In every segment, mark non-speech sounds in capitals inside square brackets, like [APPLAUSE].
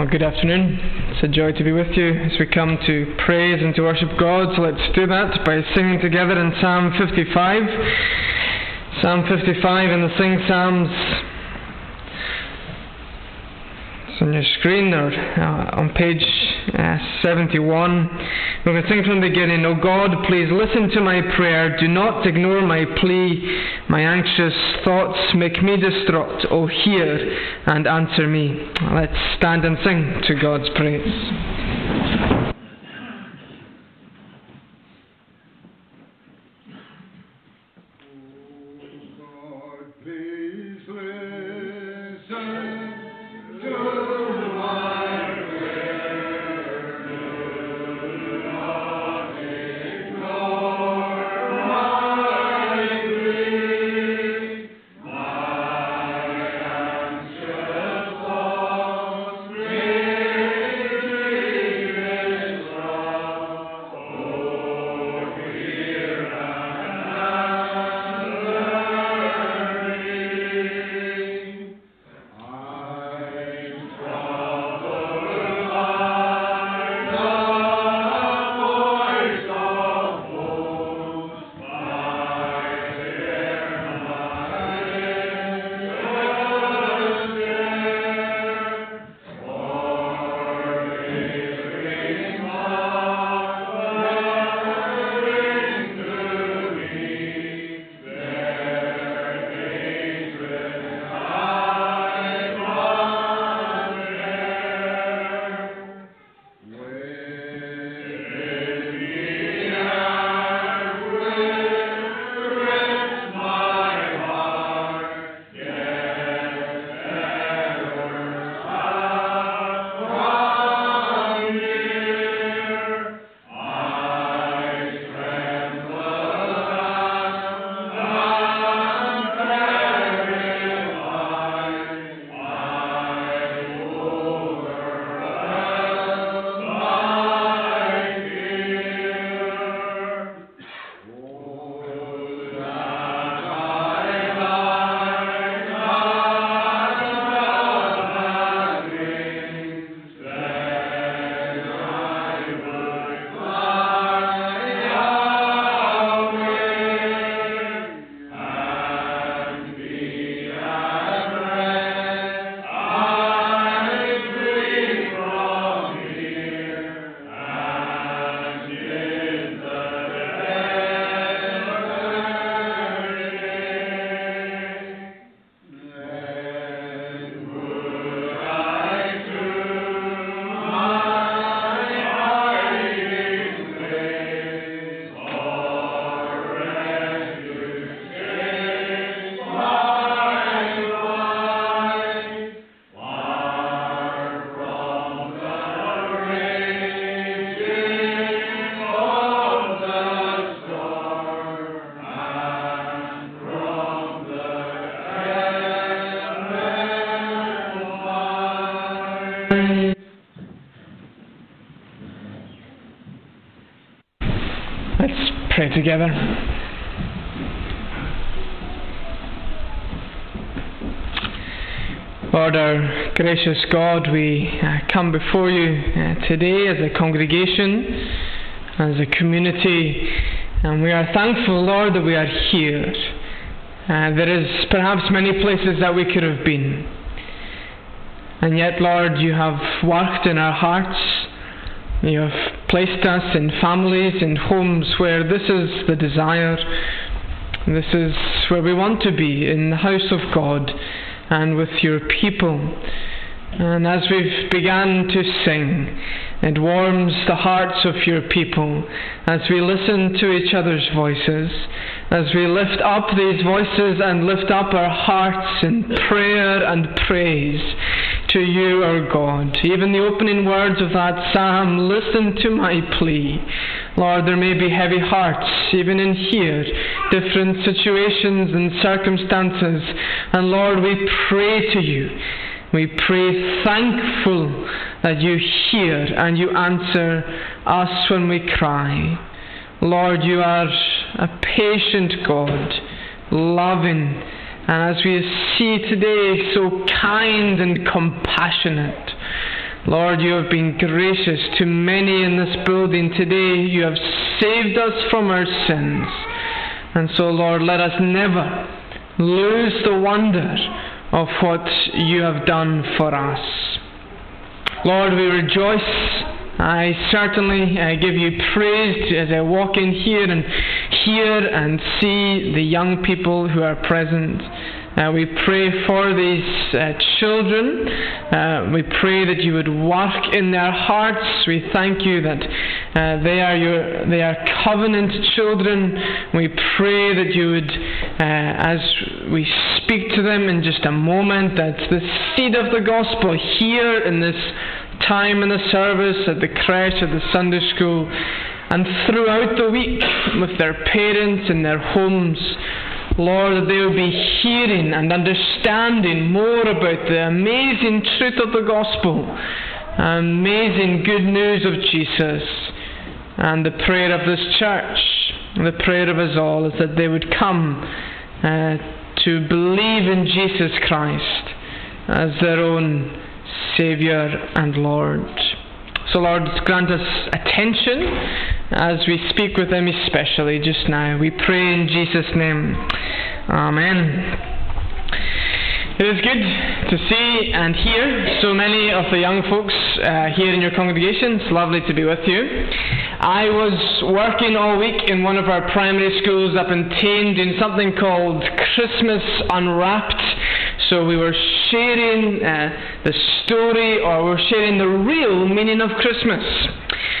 Well, good afternoon. It's a joy to be with you as we come to praise and to worship God. So let's do that by singing together in Psalm 55. Psalm 55 in the Sing Psalms. On your screen or uh, on page uh, 71. We're going to sing from the beginning. Oh God, please listen to my prayer. Do not ignore my plea. My anxious thoughts make me distraught. Oh, hear and answer me. Let's stand and sing to God's praise. Together. Lord, our gracious God, we uh, come before you uh, today as a congregation, as a community, and we are thankful, Lord, that we are here. Uh, there is perhaps many places that we could have been. And yet, Lord, you have worked in our hearts. You have placed us in families, in homes where this is the desire. This is where we want to be, in the house of God and with your people. And as we've begun to sing, it warms the hearts of your people as we listen to each other's voices, as we lift up these voices and lift up our hearts in prayer and praise to you, our God. Even the opening words of that psalm, listen to my plea. Lord, there may be heavy hearts, even in here, different situations and circumstances. And Lord, we pray to you. We pray thankful that you hear and you answer us when we cry. Lord, you are a patient God, loving, and as we see today, so kind and compassionate. Lord, you have been gracious to many in this building today. You have saved us from our sins. And so, Lord, let us never lose the wonder of what you have done for us. Lord, we rejoice. I certainly uh, give you praise as I walk in here and hear and see the young people who are present. Uh, we pray for these uh, children. Uh, we pray that you would work in their hearts. We thank you that uh, they are your they are covenant children. We pray that you would, uh, as we speak to them in just a moment, that the seed of the gospel here in this time in the service at the creche at the Sunday school and throughout the week with their parents in their homes Lord, that they will be hearing and understanding more about the amazing truth of the gospel, amazing good news of Jesus. And the prayer of this church, the prayer of us all, is that they would come uh, to believe in Jesus Christ as their own Saviour and Lord. So, Lord, grant us attention as we speak with them, especially just now. We pray in Jesus' name. Amen. It is good to see and hear so many of the young folks uh, here in your congregation. It's lovely to be with you. I was working all week in one of our primary schools up in Tain doing something called Christmas Unwrapped. So we were sharing uh, the story or we were sharing the real meaning of Christmas.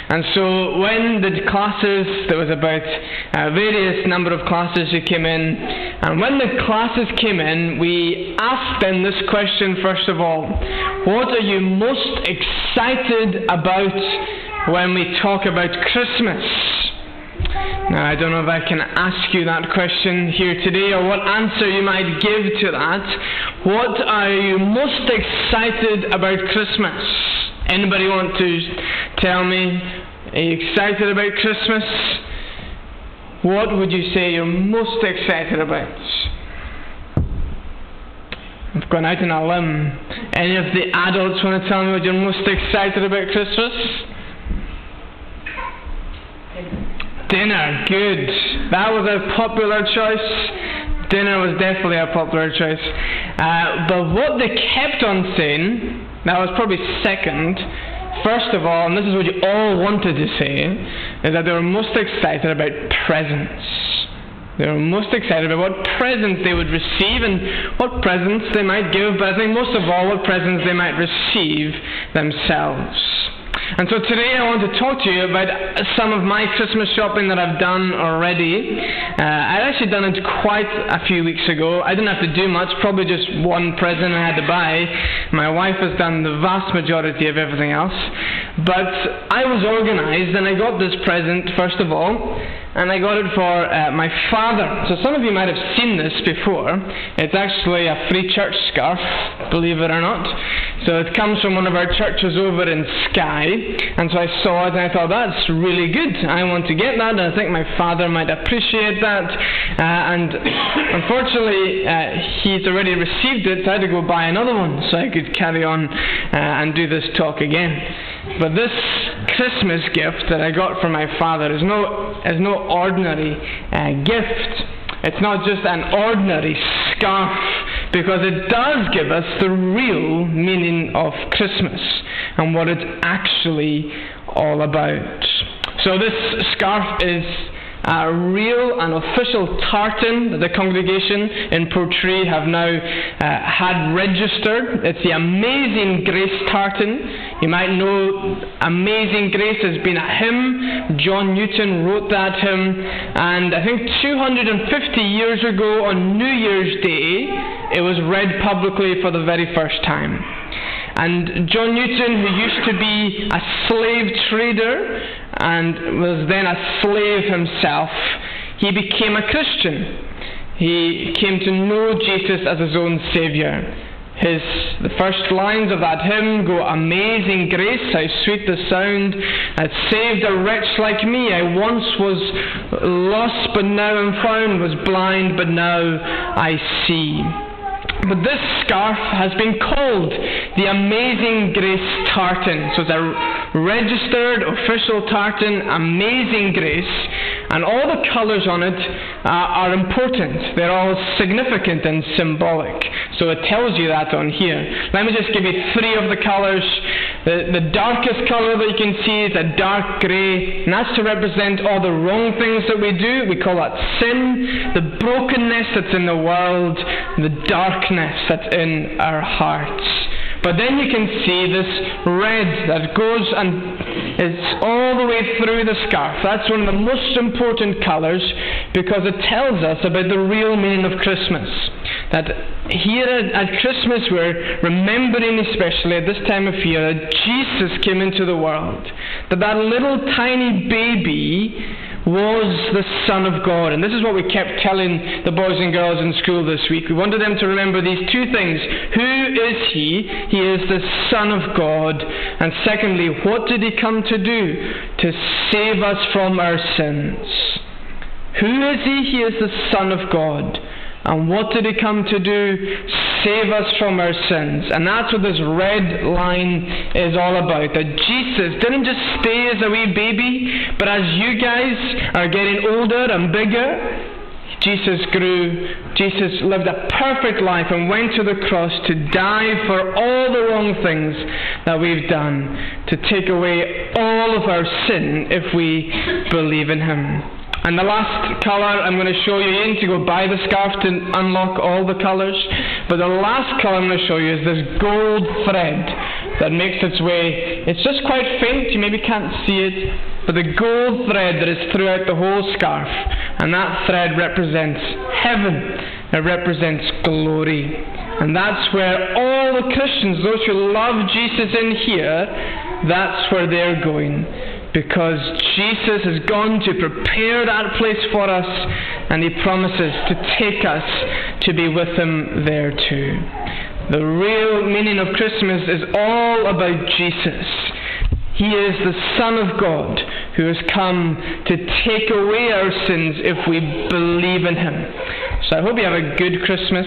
And so when the classes, there was about a various number of classes who came in, and when the classes came in, we asked them this question first of all What are you most excited about when we talk about Christmas? Now, I don't know if I can ask you that question here today or what answer you might give to that. What are you most excited about Christmas? Anybody want to tell me? Are you excited about Christmas? What would you say you're most excited about? I've gone out on a limb. Any of the adults want to tell me what you're most excited about Christmas? Dinner, good. That was a popular choice. Dinner was definitely a popular choice. Uh, but what they kept on saying, that was probably second, first of all, and this is what you all wanted to say, is that they were most excited about presents. They were most excited about what presents they would receive and what presents they might give, but I think most of all, what presents they might receive themselves. And so today I want to talk to you about some of my Christmas shopping that I've done already. Uh, I'd actually done it quite a few weeks ago. I didn't have to do much, probably just one present I had to buy. My wife has done the vast majority of everything else. But I was organized and I got this present, first of all and I got it for uh, my father. So some of you might have seen this before. It's actually a free church scarf, believe it or not. So it comes from one of our churches over in Skye, and so I saw it and I thought that's really good. I want to get that, and I think my father might appreciate that. Uh, and [COUGHS] unfortunately, uh, he's already received it, so I had to go buy another one so I could carry on uh, and do this talk again. But this Christmas gift that I got from my father is no, is no ordinary uh, gift. It's not just an ordinary scarf, because it does give us the real meaning of Christmas and what it's actually all about. So, this scarf is a real and official tartan that the congregation in Portree have now uh, had registered. It's the Amazing Grace tartan. You might know Amazing Grace has been a hymn. John Newton wrote that hymn, and I think 250 years ago on New Year's Day, it was read publicly for the very first time. And John Newton, who used to be a slave trader and was then a slave himself, he became a Christian. He came to know Jesus as his own Saviour. His the first lines of that hymn go Amazing grace, how sweet the sound that saved a wretch like me. I once was lost but now I'm found, was blind but now I see. But this scarf has been called the Amazing Grace Tartan. So it's a registered official tartan, Amazing Grace, and all the colours on it uh, are important. They're all significant and symbolic. So it tells you that on here. Let me just give you three of the colours. The, the darkest colour that you can see is a dark grey, and that's to represent all the wrong things that we do. We call that sin, the brokenness that's in the world, the darkness that's in our hearts. But then you can see this red that goes and it's all the way through the scarf. That's one of the most important colours because it tells us about the real meaning of Christmas. That here at Christmas we're remembering especially at this time of year that Jesus came into the world. That that little tiny baby was the Son of God. And this is what we kept telling the boys and girls in school this week. We wanted them to remember these two things. Who is He? He is the Son of God. And secondly, what did He come to do? To save us from our sins. Who is He? He is the Son of God. And what did he come to do? Save us from our sins. And that's what this red line is all about. That Jesus didn't just stay as a wee baby, but as you guys are getting older and bigger, Jesus grew, Jesus lived a perfect life and went to the cross to die for all the wrong things that we've done, to take away all of our sin if we believe in Him. And the last colour I'm going to show you, you need to go buy the scarf to unlock all the colours. But the last colour I'm going to show you is this gold thread that makes its way. It's just quite faint, you maybe can't see it, but the gold thread that is throughout the whole scarf. And that thread represents heaven, it represents glory. And that's where all the Christians, those who love Jesus in here, that's where they're going because Jesus has gone to prepare that place for us and he promises to take us to be with him there too. The real meaning of Christmas is all about Jesus. He is the Son of God who has come to take away our sins if we believe in him. So I hope you have a good Christmas.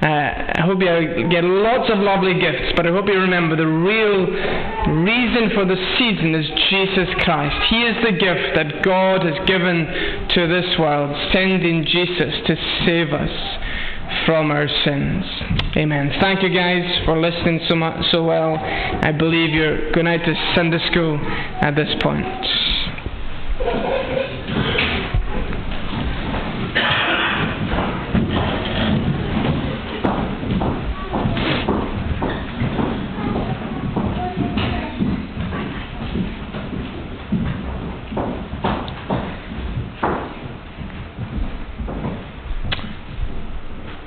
Uh, I hope you get lots of lovely gifts, but I hope you remember the real reason for the season is Jesus Christ. He is the gift that God has given to this world, sending Jesus to save us from our sins. Amen. Thank you guys for listening so much, so well. I believe you're going out to Sunday school at this point.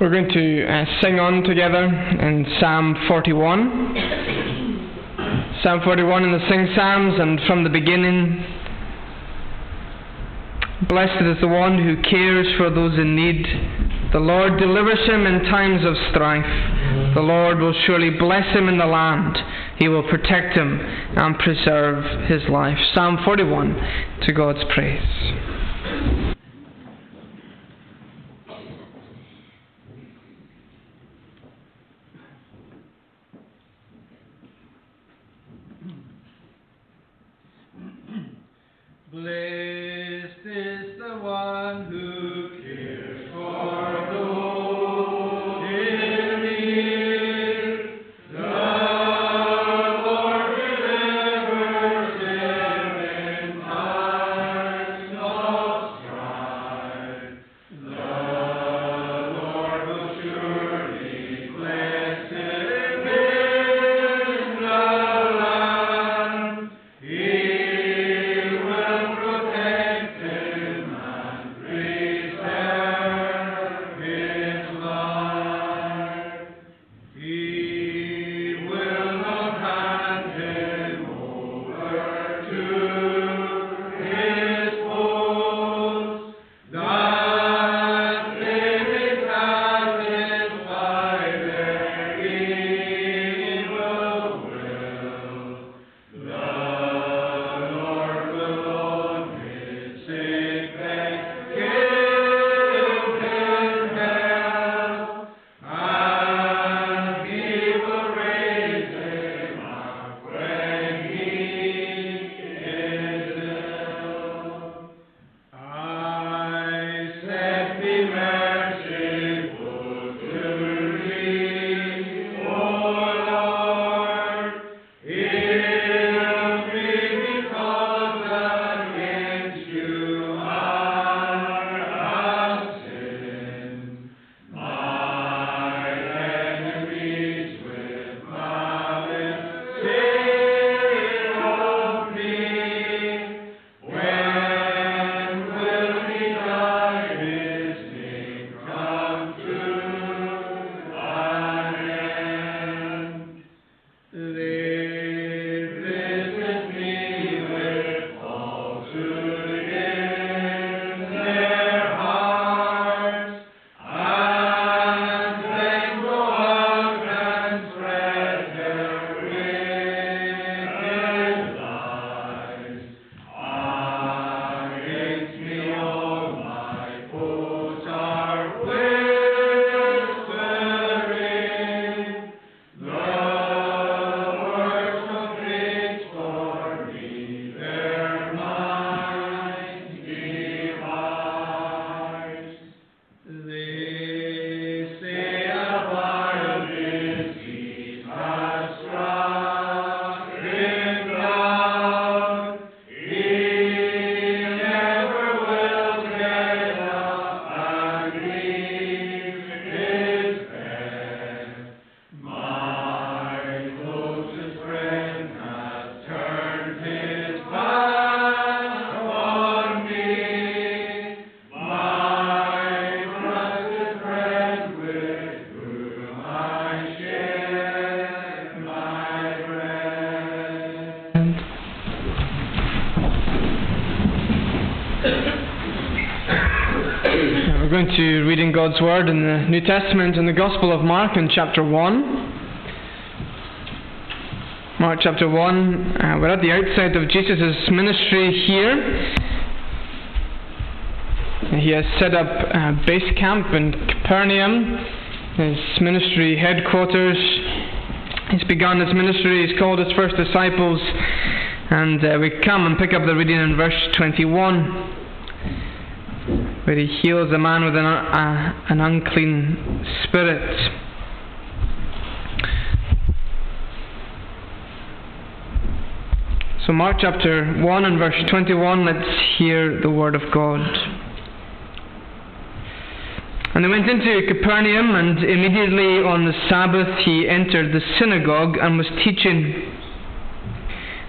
We're going to uh, sing on together in Psalm 41. Psalm 41 in the Sing Psalms, and from the beginning. Blessed is the one who cares for those in need. The Lord delivers him in times of strife. The Lord will surely bless him in the land. He will protect him and preserve his life. Psalm 41 to God's praise. God's Word in the New Testament in the Gospel of Mark in chapter 1. Mark chapter 1, uh, we're at the outside of Jesus' ministry here. He has set up a base camp in Capernaum, his ministry headquarters. He's begun his ministry, he's called his first disciples, and uh, we come and pick up the reading in verse 21 where he heals a man with an, uh, an unclean spirit. So, Mark chapter 1 and verse 21, let's hear the word of God. And they went into Capernaum, and immediately on the Sabbath he entered the synagogue and was teaching.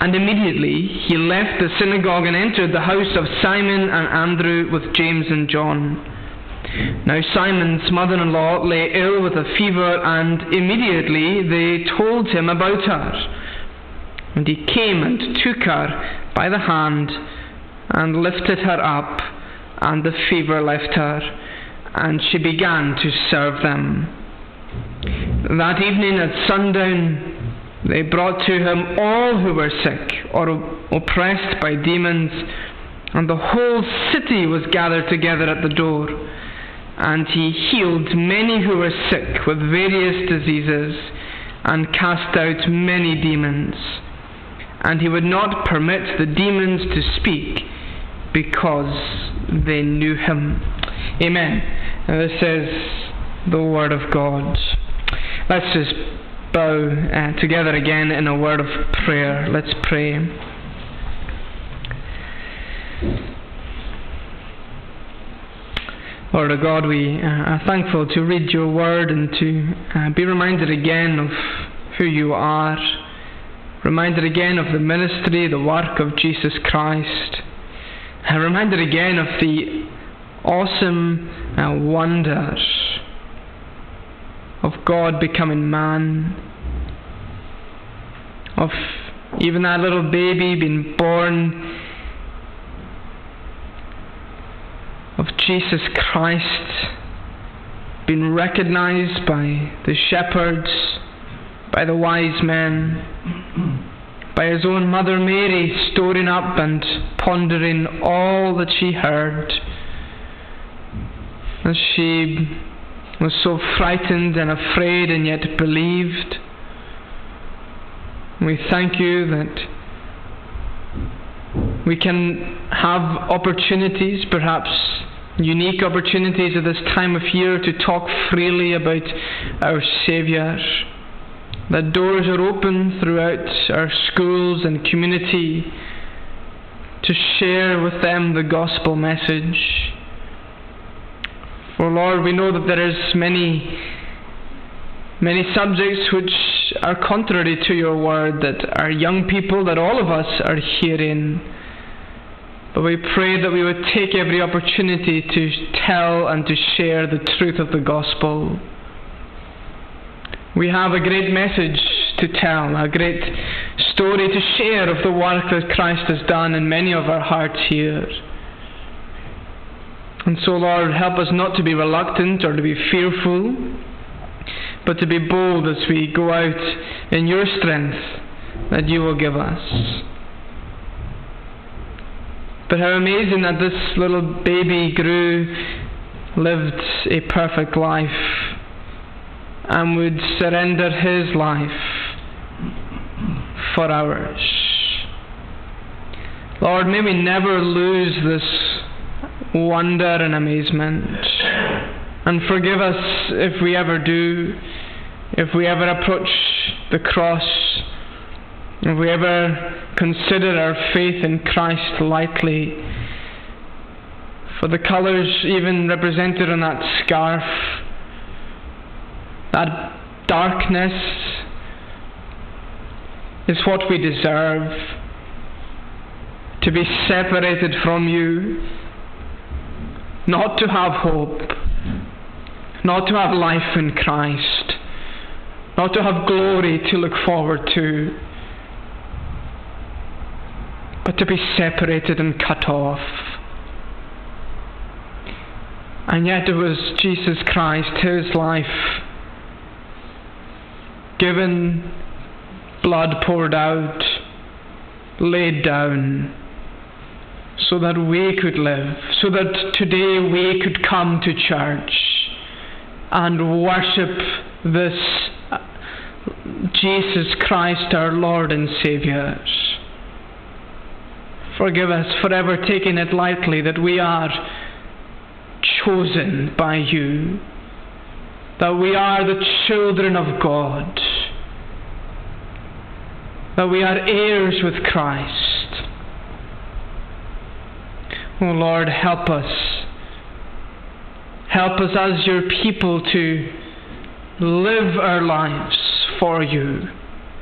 And immediately he left the synagogue and entered the house of Simon and Andrew with James and John. Now Simon's mother in law lay ill with a fever, and immediately they told him about her. And he came and took her by the hand and lifted her up, and the fever left her, and she began to serve them. That evening at sundown, they brought to him all who were sick or oppressed by demons, and the whole city was gathered together at the door. And he healed many who were sick with various diseases, and cast out many demons. And he would not permit the demons to speak, because they knew him. Amen. And this is the Word of God. Let's just bow uh, together again in a word of prayer. Let's pray. Lord God, we uh, are thankful to read your word and to uh, be reminded again of who you are, reminded again of the ministry, the work of Jesus Christ, and reminded again of the awesome uh, wonders of God becoming man, of even that little baby being born, of Jesus Christ being recognized by the shepherds, by the wise men, by his own mother Mary storing up and pondering all that she heard as she was so frightened and afraid and yet believed. We thank you that we can have opportunities, perhaps unique opportunities at this time of year, to talk freely about our Saviour. That doors are open throughout our schools and community to share with them the gospel message. For Lord, we know that there is many, many subjects which are contrary to your word that our young people, that all of us are hearing. But we pray that we would take every opportunity to tell and to share the truth of the gospel. We have a great message to tell, a great story to share of the work that Christ has done in many of our hearts here. And so, Lord, help us not to be reluctant or to be fearful, but to be bold as we go out in your strength that you will give us. But how amazing that this little baby grew lived a perfect life and would surrender his life for ours. Lord, may we never lose this wonder and amazement. And forgive us if we ever do, if we ever approach the cross, if we ever consider our faith in Christ lightly. For the colours, even represented on that scarf, that darkness is what we deserve to be separated from you, not to have hope not to have life in Christ, not to have glory to look forward to, but to be separated and cut off. And yet it was Jesus Christ, His life, given, blood poured out, laid down, so that we could live, so that today we could come to church and worship this uh, Jesus Christ, our Lord and Saviour. Forgive us for ever taking it lightly that we are chosen by you, that we are the children of God, that we are heirs with Christ. Oh Lord, help us Help us as your people to live our lives for you.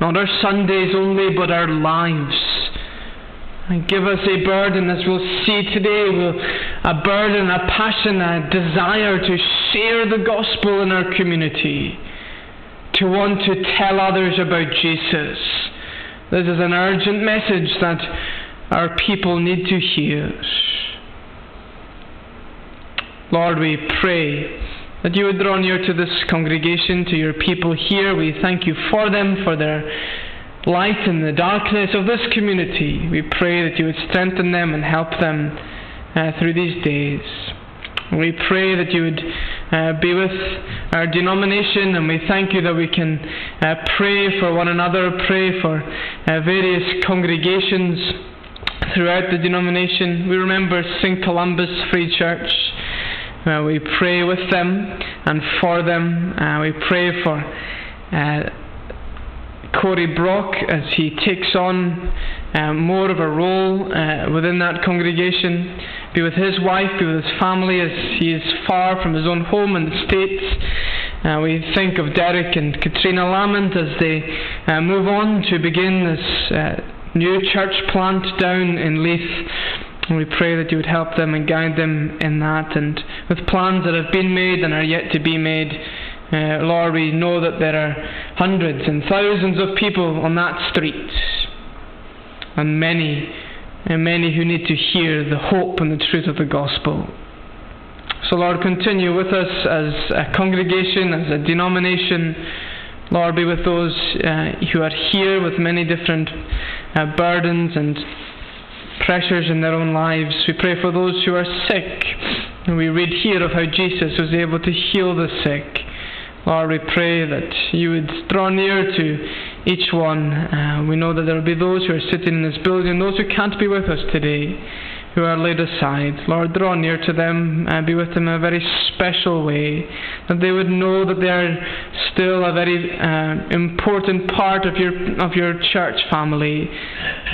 Not our Sundays only, but our lives. And give us a burden, as we'll see today, a burden, a passion, a desire to share the gospel in our community, to want to tell others about Jesus. This is an urgent message that our people need to hear. Lord, we pray that you would draw near to this congregation, to your people here. We thank you for them, for their light in the darkness of this community. We pray that you would strengthen them and help them uh, through these days. We pray that you would uh, be with our denomination, and we thank you that we can uh, pray for one another, pray for uh, various congregations throughout the denomination. We remember St. Columba's Free Church. Uh, we pray with them and for them. Uh, we pray for uh, Corey Brock as he takes on uh, more of a role uh, within that congregation. Be with his wife, be with his family as he is far from his own home in the States. Uh, we think of Derek and Katrina Lamont as they move on to begin this new church plant down in Leith. And we pray that you would help them and guide them in that. And with plans that have been made and are yet to be made, uh, Lord, we know that there are hundreds and thousands of people on that street. And many, and many who need to hear the hope and the truth of the gospel. So, Lord, continue with us as a congregation, as a denomination. Lord, be with those uh, who are here with many different uh, burdens and pressures in their own lives. We pray for those who are sick. And we read here of how Jesus was able to heal the sick. Lord, we pray that you would draw near to each one. Uh, we know that there will be those who are sitting in this building, those who can't be with us today who are laid aside. Lord, draw near to them and be with them in a very special way, that they would know that they are still a very uh, important part of your of your church family.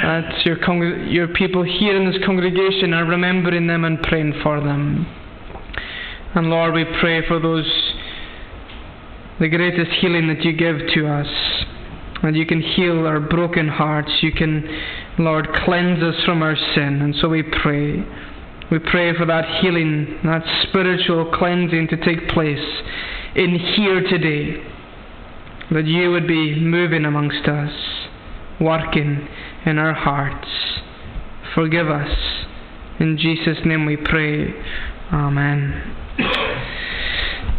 That your con- your people here in this congregation are remembering them and praying for them. And Lord, we pray for those the greatest healing that you give to us. That you can heal our broken hearts. You can Lord, cleanse us from our sin. And so we pray. We pray for that healing, that spiritual cleansing to take place in here today. That you would be moving amongst us, working in our hearts. Forgive us. In Jesus' name we pray. Amen.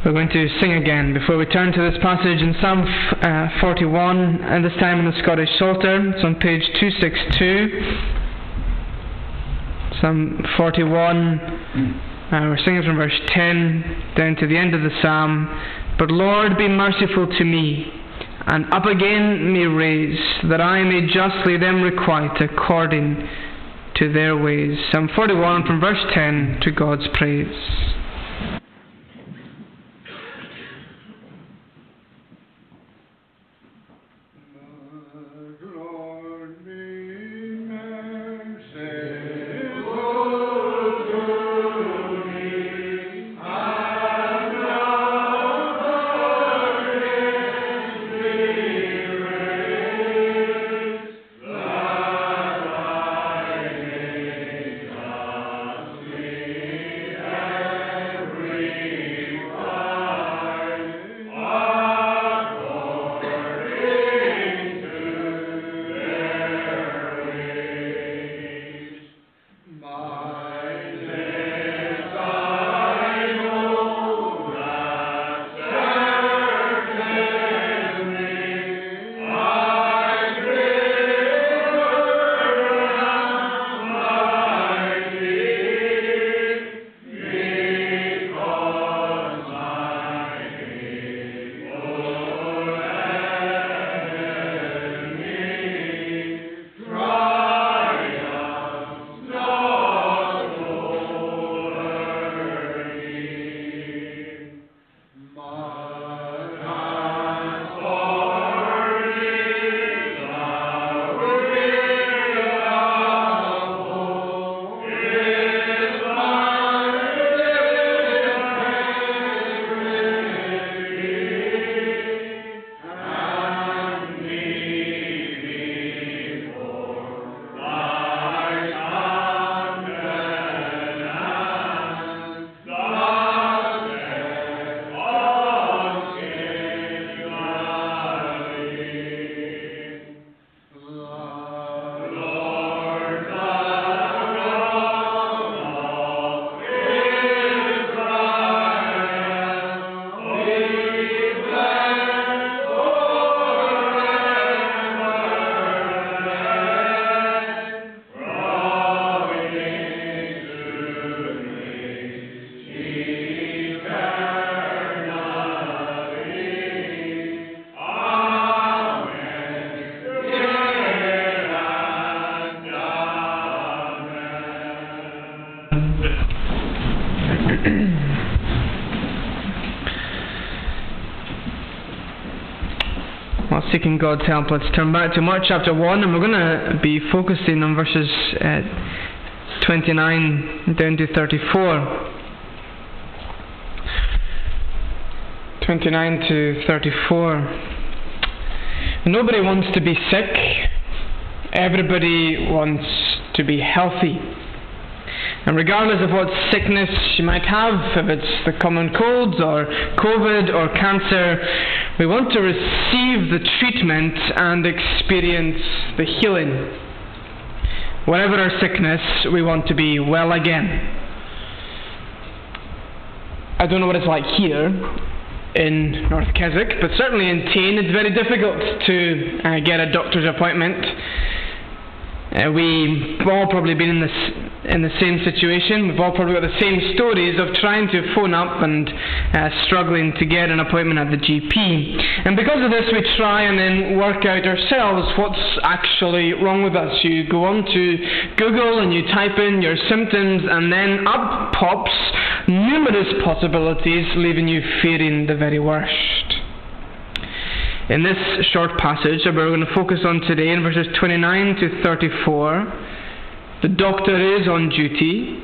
We're going to sing again before we turn to this passage in Psalm uh, 41, and this time in the Scottish Psalter. It's on page 262. Psalm 41 Uh, we're singing from verse 10 down to the end of the psalm. But Lord, be merciful to me, and up again me raise, that I may justly them requite according to their ways. Psalm 41 from verse 10 to God's praise. Seeking God's help, let's turn back to Mark chapter 1 and we're going to be focusing on verses uh, 29 down to 34. 29 to 34. Nobody wants to be sick, everybody wants to be healthy. And regardless of what sickness you might have, if it's the common colds or COVID or cancer, we want to receive the treatment and experience the healing. Whatever our sickness, we want to be well again. I don't know what it's like here in North Kessock, but certainly in Tain it's very difficult to uh, get a doctor's appointment. Uh, we've all probably been in this in the same situation. We've all probably got the same stories of trying to phone up and uh, struggling to get an appointment at the GP. And because of this, we try and then work out ourselves what's actually wrong with us. You go on to Google and you type in your symptoms, and then up pops numerous possibilities, leaving you fearing the very worst. In this short passage that we're going to focus on today, in verses 29 to 34, the doctor is on duty,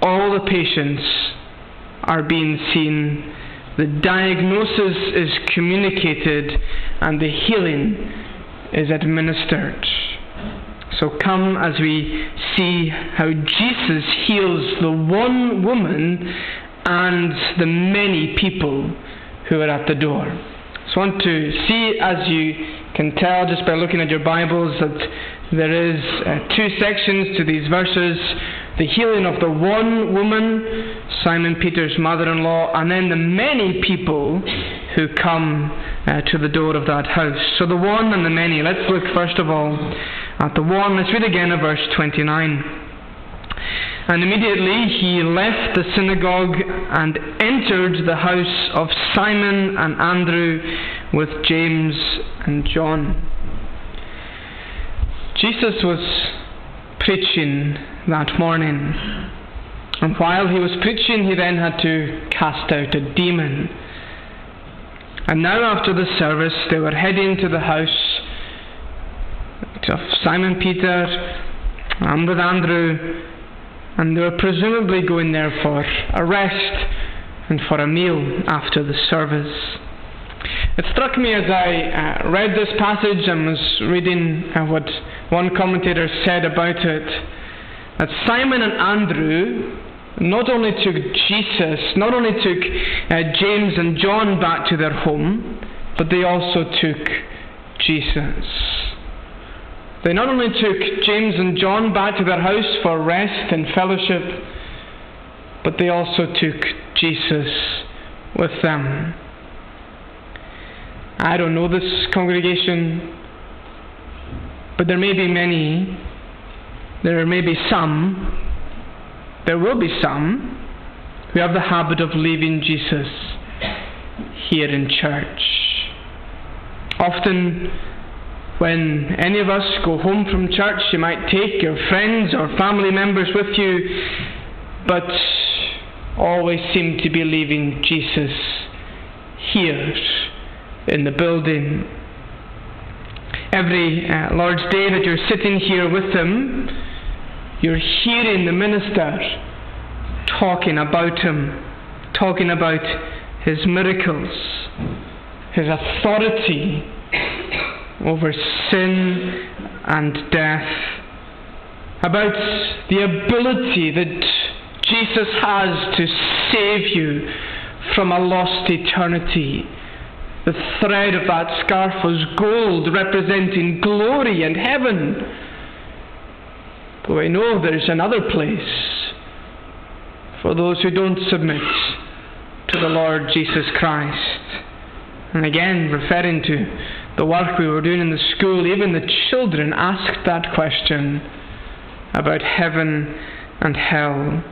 all the patients are being seen, the diagnosis is communicated, and the healing is administered. So come as we see how Jesus heals the one woman and the many people who are at the door. So I want to see, as you can tell just by looking at your Bibles, that there is uh, two sections to these verses the healing of the one woman, Simon Peter's mother in law, and then the many people who come uh, to the door of that house. So the one and the many. Let's look first of all at the one. Let's read again at verse 29. And immediately he left the synagogue and entered the house of Simon and Andrew with James and John. Jesus was preaching that morning. And while he was preaching, he then had to cast out a demon. And now, after the service, they were heading to the house of Simon Peter and with Andrew and they were presumably going there for a rest and for a meal after the service. It struck me as I uh, read this passage and was reading uh, what one commentator said about it that Simon and Andrew not only took Jesus, not only took uh, James and John back to their home, but they also took Jesus. They not only took James and John back to their house for rest and fellowship, but they also took Jesus with them. I don't know this congregation, but there may be many, there may be some, there will be some who have the habit of leaving Jesus here in church. Often when any of us go home from church, you might take your friends or family members with you, but always seem to be leaving Jesus here in the building. Every uh, Lord's Day that you're sitting here with Him, you're hearing the minister talking about Him, talking about His miracles, His authority over sin and death, about the ability that Jesus has to save you from a lost eternity. The thread of that scarf was gold, representing glory and heaven. But we know there's another place for those who don't submit to the Lord Jesus Christ. And again, referring to the work we were doing in the school, even the children asked that question about heaven and hell.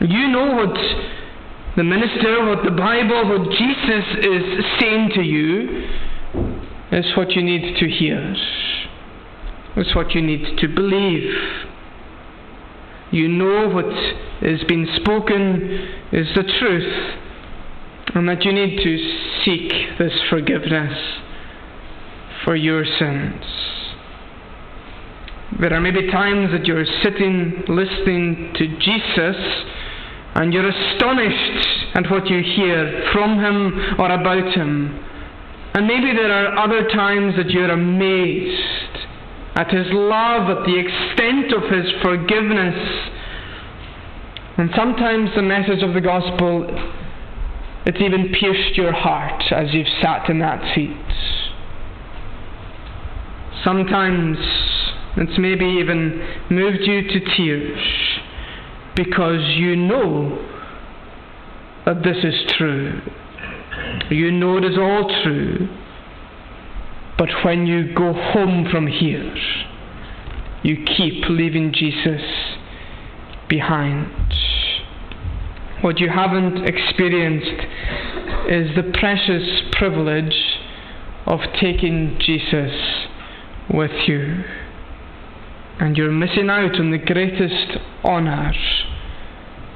You know what the minister, what the Bible, what Jesus is saying to you is what you need to hear. It's what you need to believe. You know what is being spoken is the truth, and that you need to seek this forgiveness for your sins. There are maybe times that you're sitting listening to Jesus and you're astonished at what you hear from him or about him. And maybe there are other times that you're amazed at his love, at the extent of his forgiveness. And sometimes the message of the gospel, it's even pierced your heart as you've sat in that seat. Sometimes it's maybe even moved you to tears because you know that this is true. You know it is all true. But when you go home from here, you keep leaving Jesus behind. What you haven't experienced is the precious privilege of taking Jesus with you. And you're missing out on the greatest honour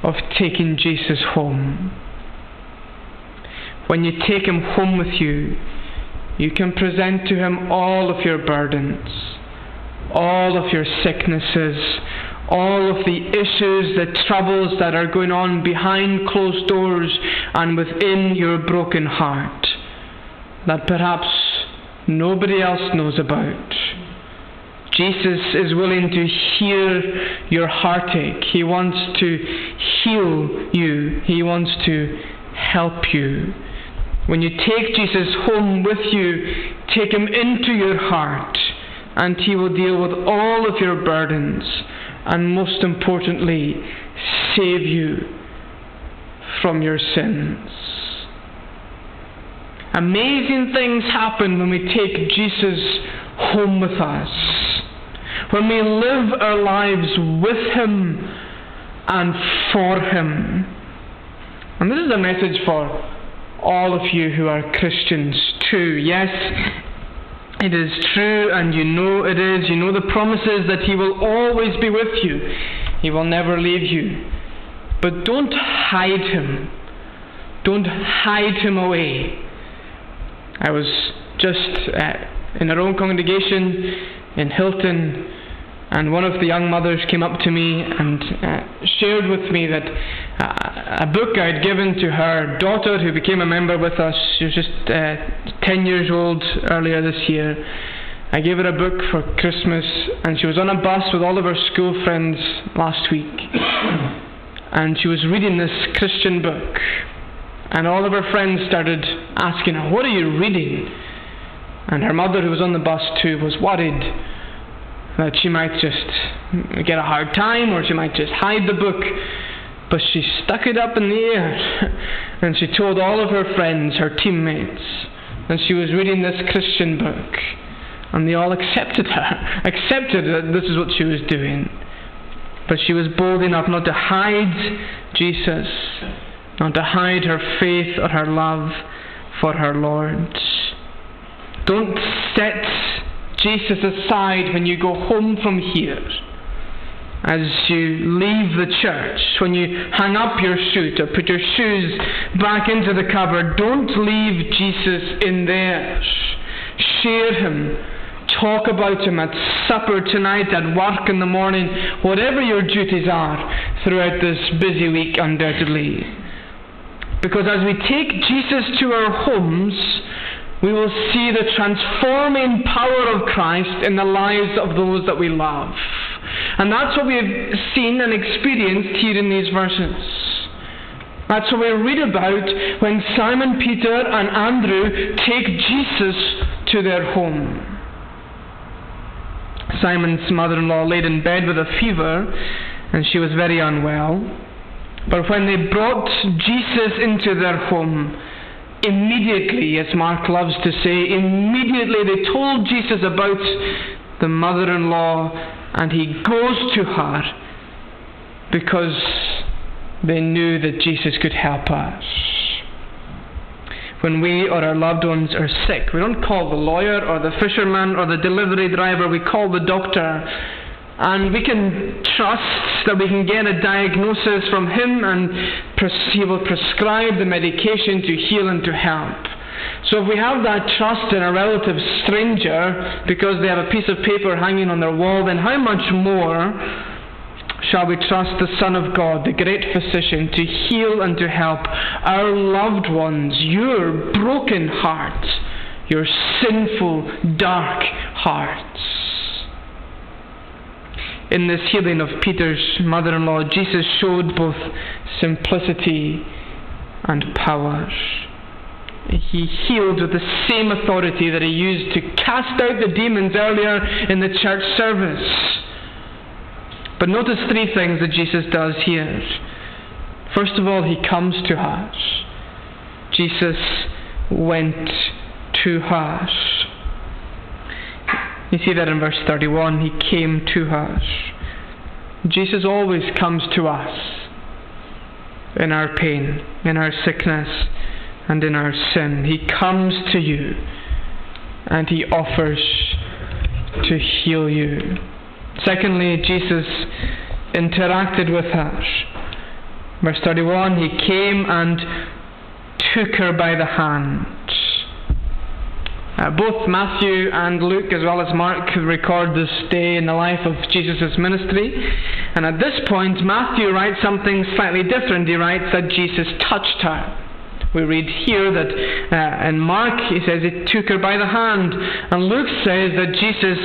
of taking Jesus home. When you take him home with you, you can present to him all of your burdens, all of your sicknesses, all of the issues, the troubles that are going on behind closed doors and within your broken heart that perhaps nobody else knows about. Jesus is willing to hear your heartache. He wants to heal you. He wants to help you. When you take Jesus home with you, take him into your heart, and he will deal with all of your burdens, and most importantly, save you from your sins. Amazing things happen when we take Jesus home with us. When we live our lives with Him and for Him. And this is a message for all of you who are Christians too. Yes, it is true, and you know it is. You know the promises that He will always be with you, He will never leave you. But don't hide Him. Don't hide Him away. I was just uh, in our own congregation in Hilton, and one of the young mothers came up to me and uh, shared with me that uh, a book I had given to her daughter, who became a member with us, she was just uh, 10 years old earlier this year. I gave her a book for Christmas, and she was on a bus with all of her school friends last week. [COUGHS] and she was reading this Christian book. And all of her friends started asking her, What are you reading? And her mother, who was on the bus too, was worried that she might just get a hard time or she might just hide the book. But she stuck it up in the air [LAUGHS] and she told all of her friends, her teammates, that she was reading this Christian book. And they all accepted her, [LAUGHS] accepted that this is what she was doing. But she was bold enough not to hide Jesus, not to hide her faith or her love for her Lord. Don't set Jesus aside when you go home from here. As you leave the church, when you hang up your suit or put your shoes back into the cupboard, don't leave Jesus in there. Share him. Talk about him at supper tonight, at work in the morning, whatever your duties are throughout this busy week, undoubtedly. Because as we take Jesus to our homes, we will see the transforming power of Christ in the lives of those that we love. And that's what we have seen and experienced here in these verses. That's what we read about when Simon Peter and Andrew take Jesus to their home. Simon's mother in law laid in bed with a fever, and she was very unwell. But when they brought Jesus into their home, immediately, as Mark loves to say, immediately they told Jesus about the mother in law, and he goes to her because they knew that Jesus could help us. When we or our loved ones are sick, we don't call the lawyer or the fisherman or the delivery driver, we call the doctor and we can trust that we can get a diagnosis from him and he will prescribe the medication to heal and to help. So if we have that trust in a relative stranger because they have a piece of paper hanging on their wall, then how much more shall we trust the Son of God, the great physician, to heal and to help our loved ones, your broken hearts, your sinful, dark hearts? In this healing of Peter's mother in law, Jesus showed both simplicity and power. He healed with the same authority that he used to cast out the demons earlier in the church service. But notice three things that Jesus does here. First of all, he comes to us. Jesus went to us. You see that in verse 31. He came to us. Jesus always comes to us in our pain, in our sickness, and in our sin. He comes to you and he offers to heal you. Secondly, Jesus interacted with us. Verse 31 He came and took her by the hand. Uh, both Matthew and Luke, as well as Mark, record this day in the life of Jesus' ministry. And at this point, Matthew writes something slightly different. He writes that Jesus touched her. We read here that uh, in Mark he says he took her by the hand, and Luke says that Jesus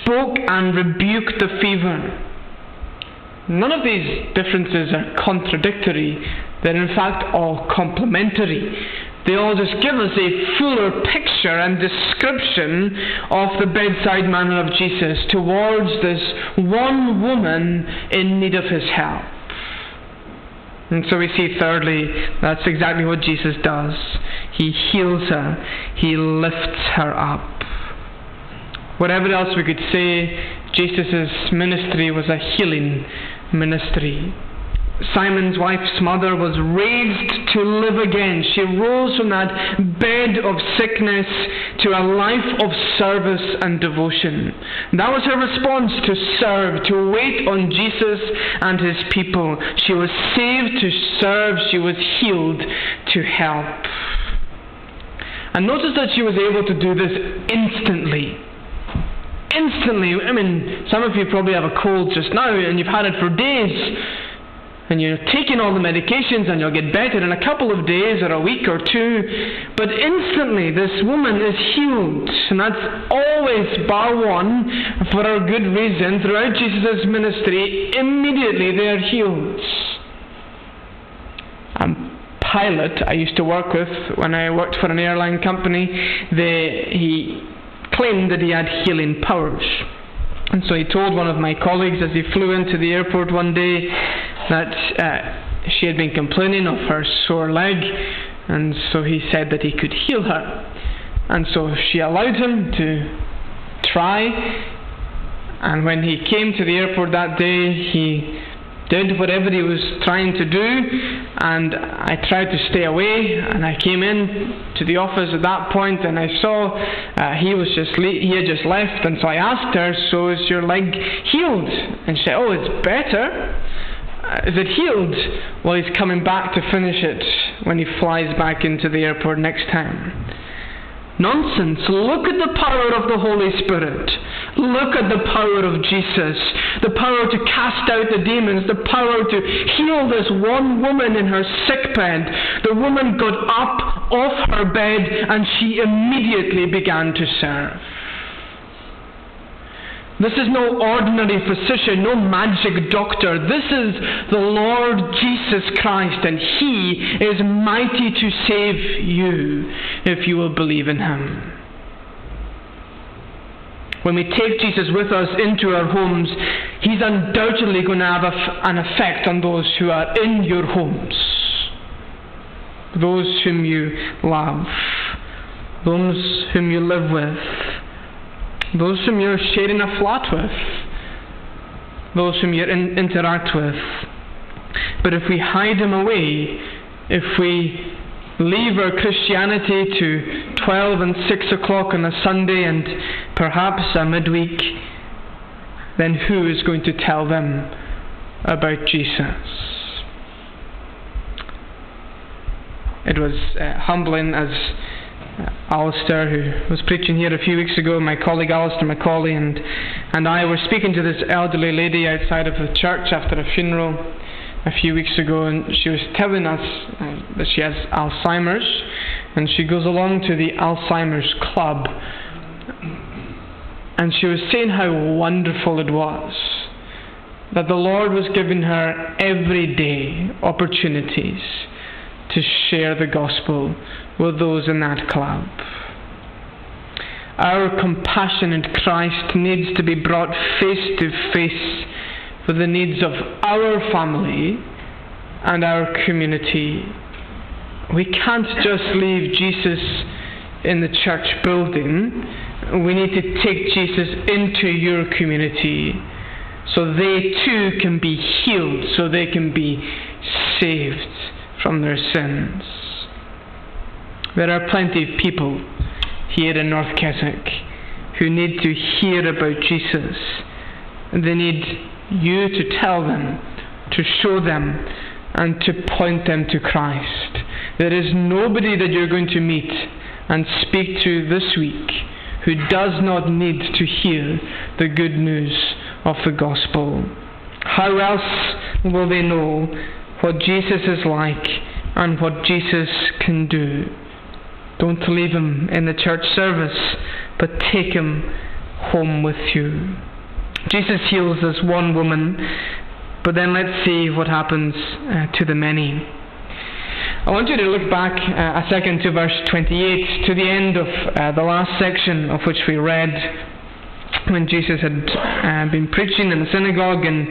spoke and rebuked the fever. None of these differences are contradictory, they're in fact all complementary. They all just give us a fuller picture and description of the bedside manner of Jesus towards this one woman in need of his help. And so we see, thirdly, that's exactly what Jesus does. He heals her, He lifts her up. Whatever else we could say, Jesus' ministry was a healing ministry. Simon's wife's mother was raised to live again. She rose from that bed of sickness to a life of service and devotion. That was her response to serve, to wait on Jesus and his people. She was saved to serve, she was healed to help. And notice that she was able to do this instantly instantly. I mean, some of you probably have a cold just now and you've had it for days and you're taking all the medications and you'll get better in a couple of days or a week or two. But instantly, this woman is healed. And that's always bar one for a good reason. Throughout Jesus' ministry, immediately they are healed. Um, a pilot I used to work with when I worked for an airline company, they, he claimed that he had healing powers. And so he told one of my colleagues as he flew into the airport one day that uh, she had been complaining of her sore leg, and so he said that he could heal her. And so she allowed him to try, and when he came to the airport that day, he did whatever he was trying to do, and I tried to stay away. And I came in to the office at that point, and I saw uh, he was just le- he had just left, and so I asked her, "So is your leg healed?" And she said, "Oh, it's better." Uh, is it healed? Well, he's coming back to finish it when he flies back into the airport next time. Nonsense. Look at the power of the Holy Spirit. Look at the power of Jesus. The power to cast out the demons. The power to heal this one woman in her sick bed. The woman got up off her bed and she immediately began to serve. This is no ordinary physician, no magic doctor. This is the Lord Jesus Christ, and He is mighty to save you if you will believe in Him. When we take Jesus with us into our homes, He's undoubtedly going to have an effect on those who are in your homes, those whom you love, those whom you live with those whom you're sharing a flat with, those whom you in, interact with. But if we hide them away, if we leave our Christianity to 12 and 6 o'clock on a Sunday and perhaps a midweek, then who is going to tell them about Jesus? It was uh, humbling as Alistair, who was preaching here a few weeks ago, my colleague Alistair Macaulay, and, and I were speaking to this elderly lady outside of the church after a funeral a few weeks ago, and she was telling us uh, that she has Alzheimer's, and she goes along to the Alzheimer's Club. And she was saying how wonderful it was that the Lord was giving her every day opportunities to share the gospel with those in that club. Our compassionate Christ needs to be brought face to face with the needs of our family and our community. We can't just leave Jesus in the church building. We need to take Jesus into your community so they too can be healed, so they can be saved from their sins. There are plenty of people here in North Kessock who need to hear about Jesus. They need you to tell them, to show them, and to point them to Christ. There is nobody that you're going to meet and speak to this week who does not need to hear the good news of the gospel. How else will they know what Jesus is like and what Jesus can do? Don't leave him in the church service, but take him home with you. Jesus heals this one woman, but then let's see what happens uh, to the many. I want you to look back uh, a second to verse 28, to the end of uh, the last section of which we read when Jesus had uh, been preaching in the synagogue and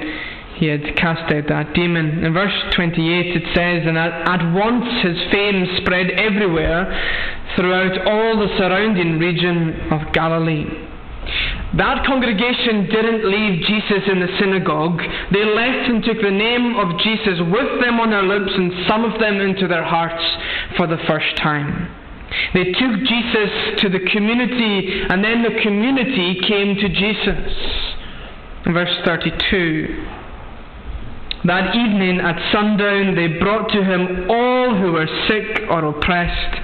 he had cast out that demon. In verse 28 it says, And at, at once his fame spread everywhere throughout all the surrounding region of Galilee. That congregation didn't leave Jesus in the synagogue. They left and took the name of Jesus with them on their lips and some of them into their hearts for the first time. They took Jesus to the community and then the community came to Jesus. Verse 32. That evening at sundown they brought to him all who were sick or oppressed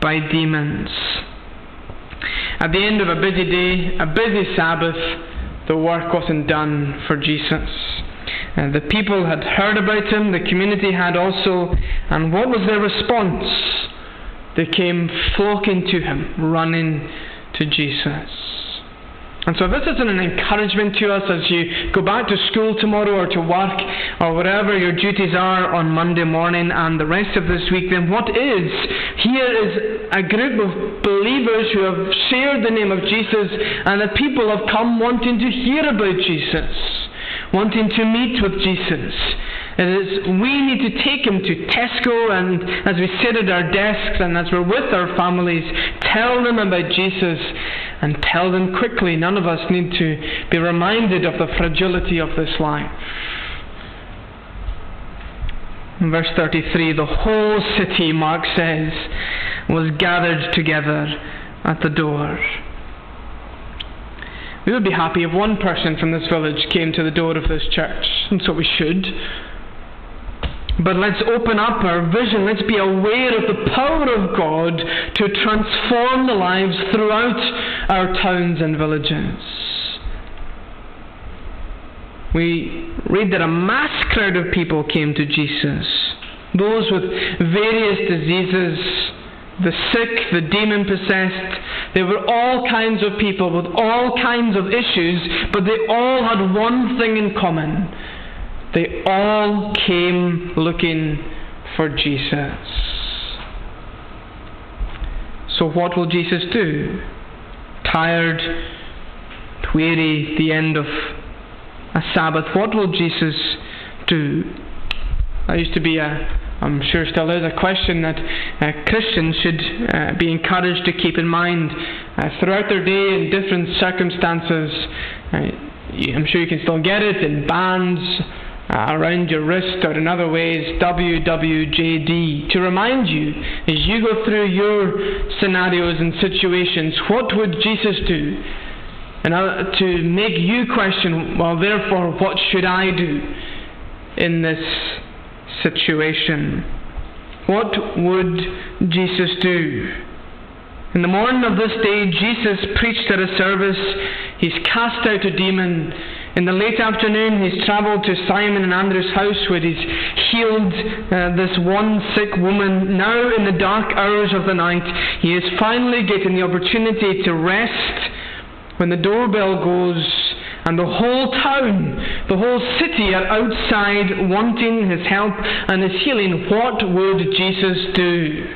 by demons. At the end of a busy day, a busy Sabbath, the work wasn't done for Jesus. And the people had heard about him, the community had also, and what was their response? They came flocking to him, running to Jesus. And so, this isn't an encouragement to us as you go back to school tomorrow or to work or whatever your duties are on Monday morning and the rest of this week. Then, what is? Here is a group of believers who have shared the name of Jesus, and the people have come wanting to hear about Jesus, wanting to meet with Jesus. It is we need to take him to Tesco and as we sit at our desks and as we're with our families, tell them about Jesus and tell them quickly. None of us need to be reminded of the fragility of this life. In verse 33, the whole city, Mark says, was gathered together at the door. We would be happy if one person from this village came to the door of this church, and so we should. But let's open up our vision. Let's be aware of the power of God to transform the lives throughout our towns and villages. We read that a mass crowd of people came to Jesus. Those with various diseases, the sick, the demon possessed. They were all kinds of people with all kinds of issues, but they all had one thing in common they all came looking for Jesus. So, what will Jesus do? Tired, weary, the end of a Sabbath, what will Jesus do? That used to be a, I'm sure still is, a question that uh, Christians should uh, be encouraged to keep in mind uh, throughout their day in different circumstances. I'm sure you can still get it in bands around your wrist, or in other ways, WWJD, to remind you as you go through your scenarios and situations, what would Jesus do? And to make you question, well, therefore, what should I do in this situation? What would Jesus do? In the morning of this day, Jesus preached at a service. He's cast out a demon. In the late afternoon, he's travelled to Simon and Andrew's house where he's healed uh, this one sick woman. Now, in the dark hours of the night, he is finally getting the opportunity to rest when the doorbell goes and the whole town, the whole city are outside wanting his help and his healing. What would Jesus do?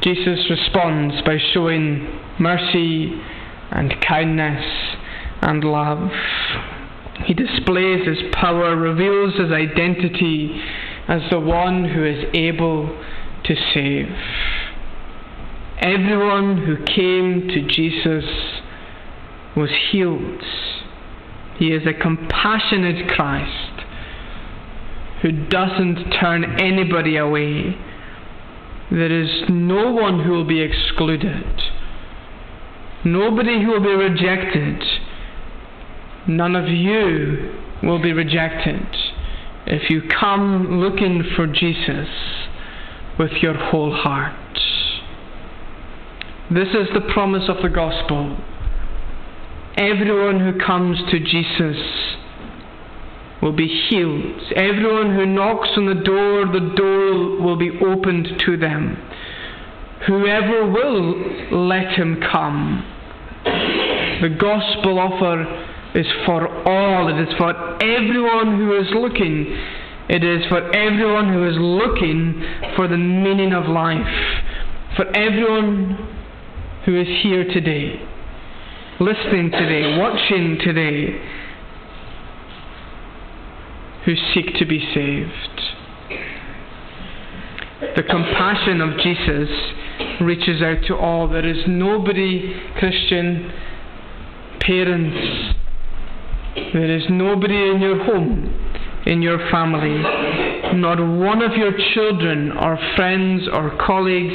Jesus responds by showing mercy and kindness and love. He displays his power, reveals his identity as the one who is able to save. Everyone who came to Jesus was healed. He is a compassionate Christ who doesn't turn anybody away. There is no one who will be excluded, nobody who will be rejected none of you will be rejected if you come looking for Jesus with your whole heart. This is the promise of the gospel. Everyone who comes to Jesus will be healed. Everyone who knocks on the door, the door will be opened to them. Whoever will, let him come. The gospel offer is for all. It is for everyone who is looking. It is for everyone who is looking for the meaning of life. For everyone who is here today, listening today, watching today, who seek to be saved. The compassion of Jesus reaches out to all. There is nobody, Christian parents, there is nobody in your home, in your family, not one of your children or friends or colleagues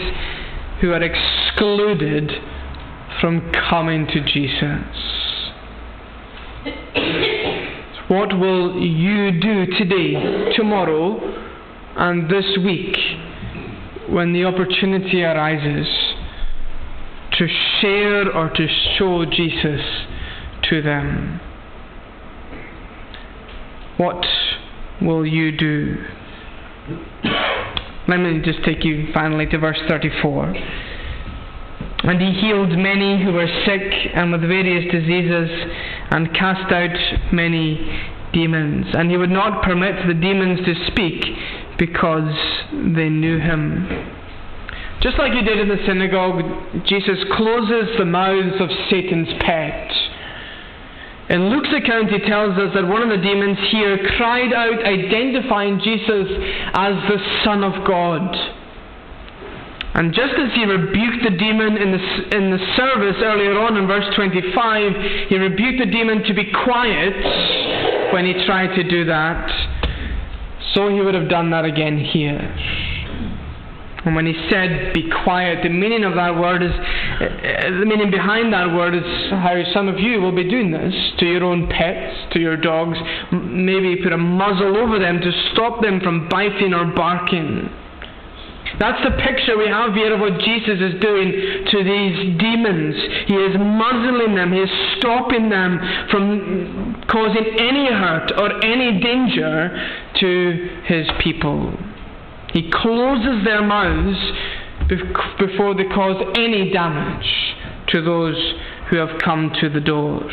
who are excluded from coming to Jesus. What will you do today, tomorrow, and this week when the opportunity arises to share or to show Jesus to them? What will you do? Let me just take you finally to verse 34. And he healed many who were sick and with various diseases, and cast out many demons. And he would not permit the demons to speak because they knew him. Just like he did in the synagogue, Jesus closes the mouths of Satan's pet. In Luke's account, he tells us that one of the demons here cried out, identifying Jesus as the Son of God. And just as he rebuked the demon in the, in the service earlier on in verse 25, he rebuked the demon to be quiet when he tried to do that, so he would have done that again here. And when he said, be quiet, the meaning of that word is, uh, the meaning behind that word is how some of you will be doing this to your own pets, to your dogs. Maybe put a muzzle over them to stop them from biting or barking. That's the picture we have here of what Jesus is doing to these demons. He is muzzling them, He is stopping them from causing any hurt or any danger to His people. He closes their mouths before they cause any damage to those who have come to the doors.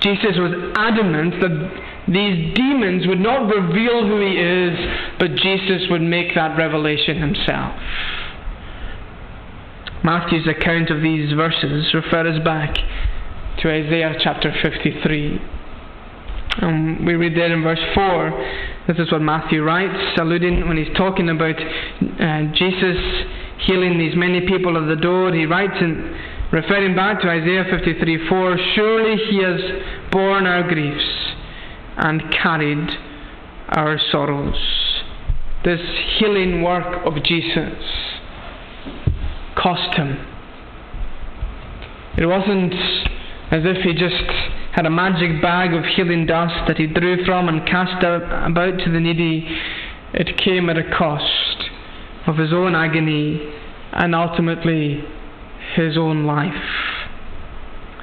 Jesus was adamant that these demons would not reveal who he is, but Jesus would make that revelation himself. Matthew's account of these verses refers back to Isaiah chapter 53. And we read there in verse 4, this is what Matthew writes, alluding when he's talking about uh, Jesus healing these many people of the door. He writes in referring back to Isaiah 53 4, Surely he has borne our griefs and carried our sorrows. This healing work of Jesus cost him. It wasn't as if he just had a magic bag of healing dust that he drew from and cast out about to the needy. It came at a cost of his own agony and ultimately his own life.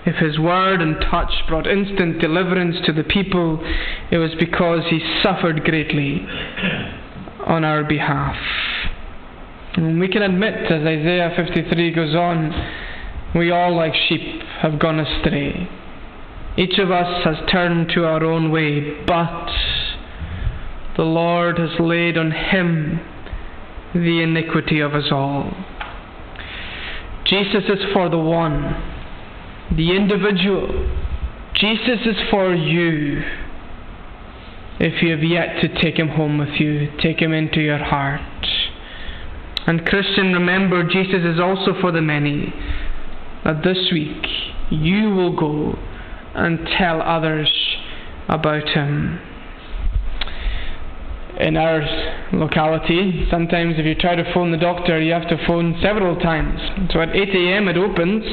If his word and touch brought instant deliverance to the people, it was because he suffered greatly on our behalf. And we can admit, as Isaiah 53 goes on, we all, like sheep, have gone astray. Each of us has turned to our own way, but the Lord has laid on him the iniquity of us all. Jesus is for the one, the individual. Jesus is for you. If you have yet to take him home with you, take him into your heart. And Christian, remember, Jesus is also for the many. That this week you will go and tell others about him in our locality, sometimes if you try to phone the doctor, you have to phone several times. So at 8 a.m. it opens,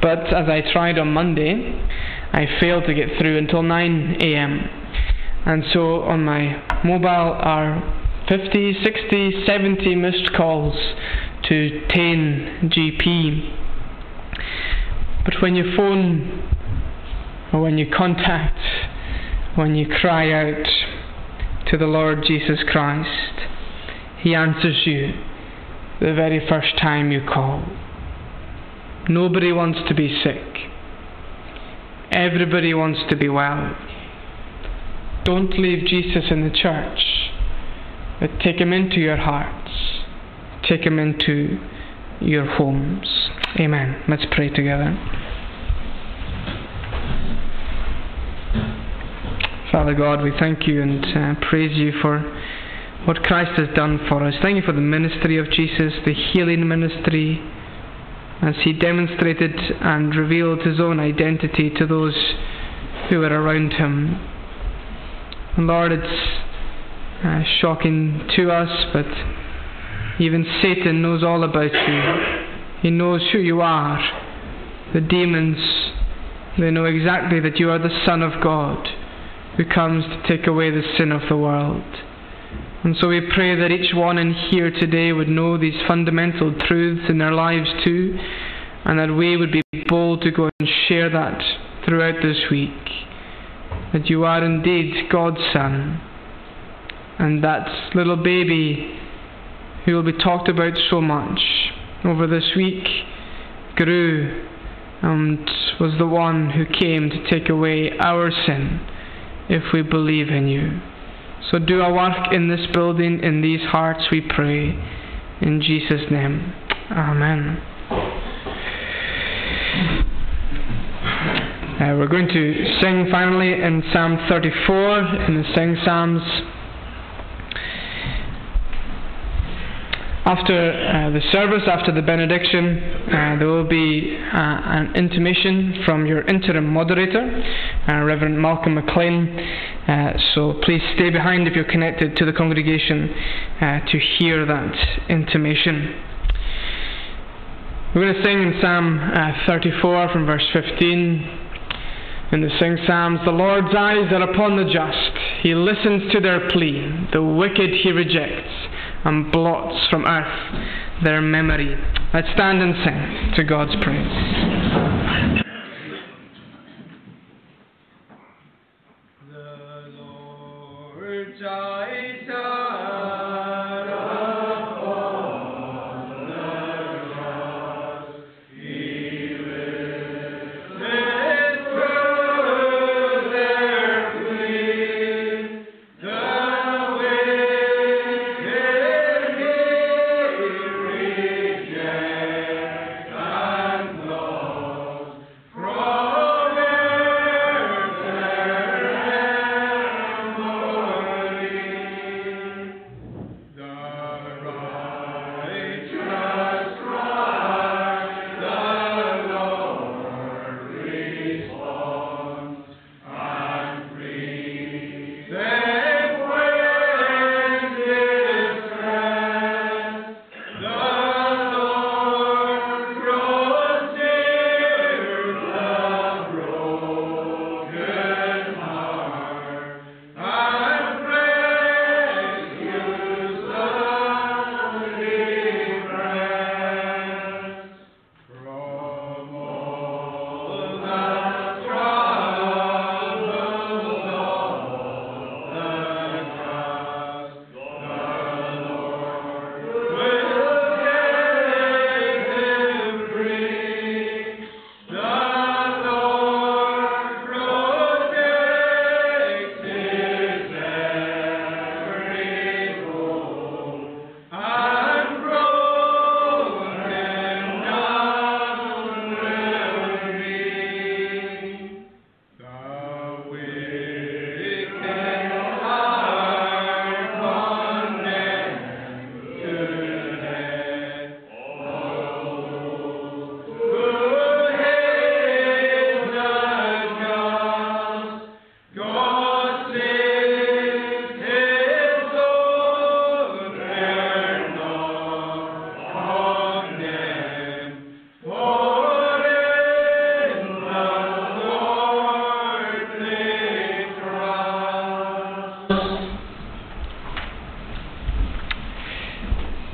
but as I tried on Monday, I failed to get through until 9 a.m. And so on my mobile are 50, 60, 70 missed calls to 10 GP. But when you phone, or when you contact, when you cry out, to the Lord Jesus Christ, He answers you the very first time you call. Nobody wants to be sick. Everybody wants to be well. Don't leave Jesus in the church, but take Him into your hearts. Take Him into your homes. Amen. Let's pray together. Father God, we thank you and uh, praise you for what Christ has done for us. Thank you for the ministry of Jesus, the healing ministry, as he demonstrated and revealed his own identity to those who were around him. And Lord, it's uh, shocking to us, but even Satan knows all about you. He knows who you are. The demons, they know exactly that you are the Son of God who comes to take away the sin of the world. And so we pray that each one in here today would know these fundamental truths in their lives too, and that we would be bold to go and share that throughout this week. That you are indeed God's Son, and that little baby who will be talked about so much over this week grew and was the one who came to take away our sin if we believe in you. So do a work in this building, in these hearts, we pray. In Jesus' name. Amen. Uh, we're going to sing finally in Psalm 34 in the Sing Psalms. After uh, the service, after the benediction, uh, there will be uh, an intimation from your interim moderator, uh, Reverend Malcolm McLean. Uh, so please stay behind if you're connected to the congregation uh, to hear that intimation. We're going to sing in Psalm 34 from verse 15. In the Sing Psalms, the Lord's eyes are upon the just. He listens to their plea. The wicked he rejects and blots from earth their memory. Let's stand and sing to God's praise. The eyes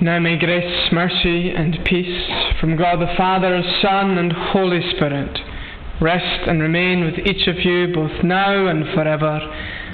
Now may grace, mercy, and peace from God the Father, Son, and Holy Spirit rest and remain with each of you both now and forever.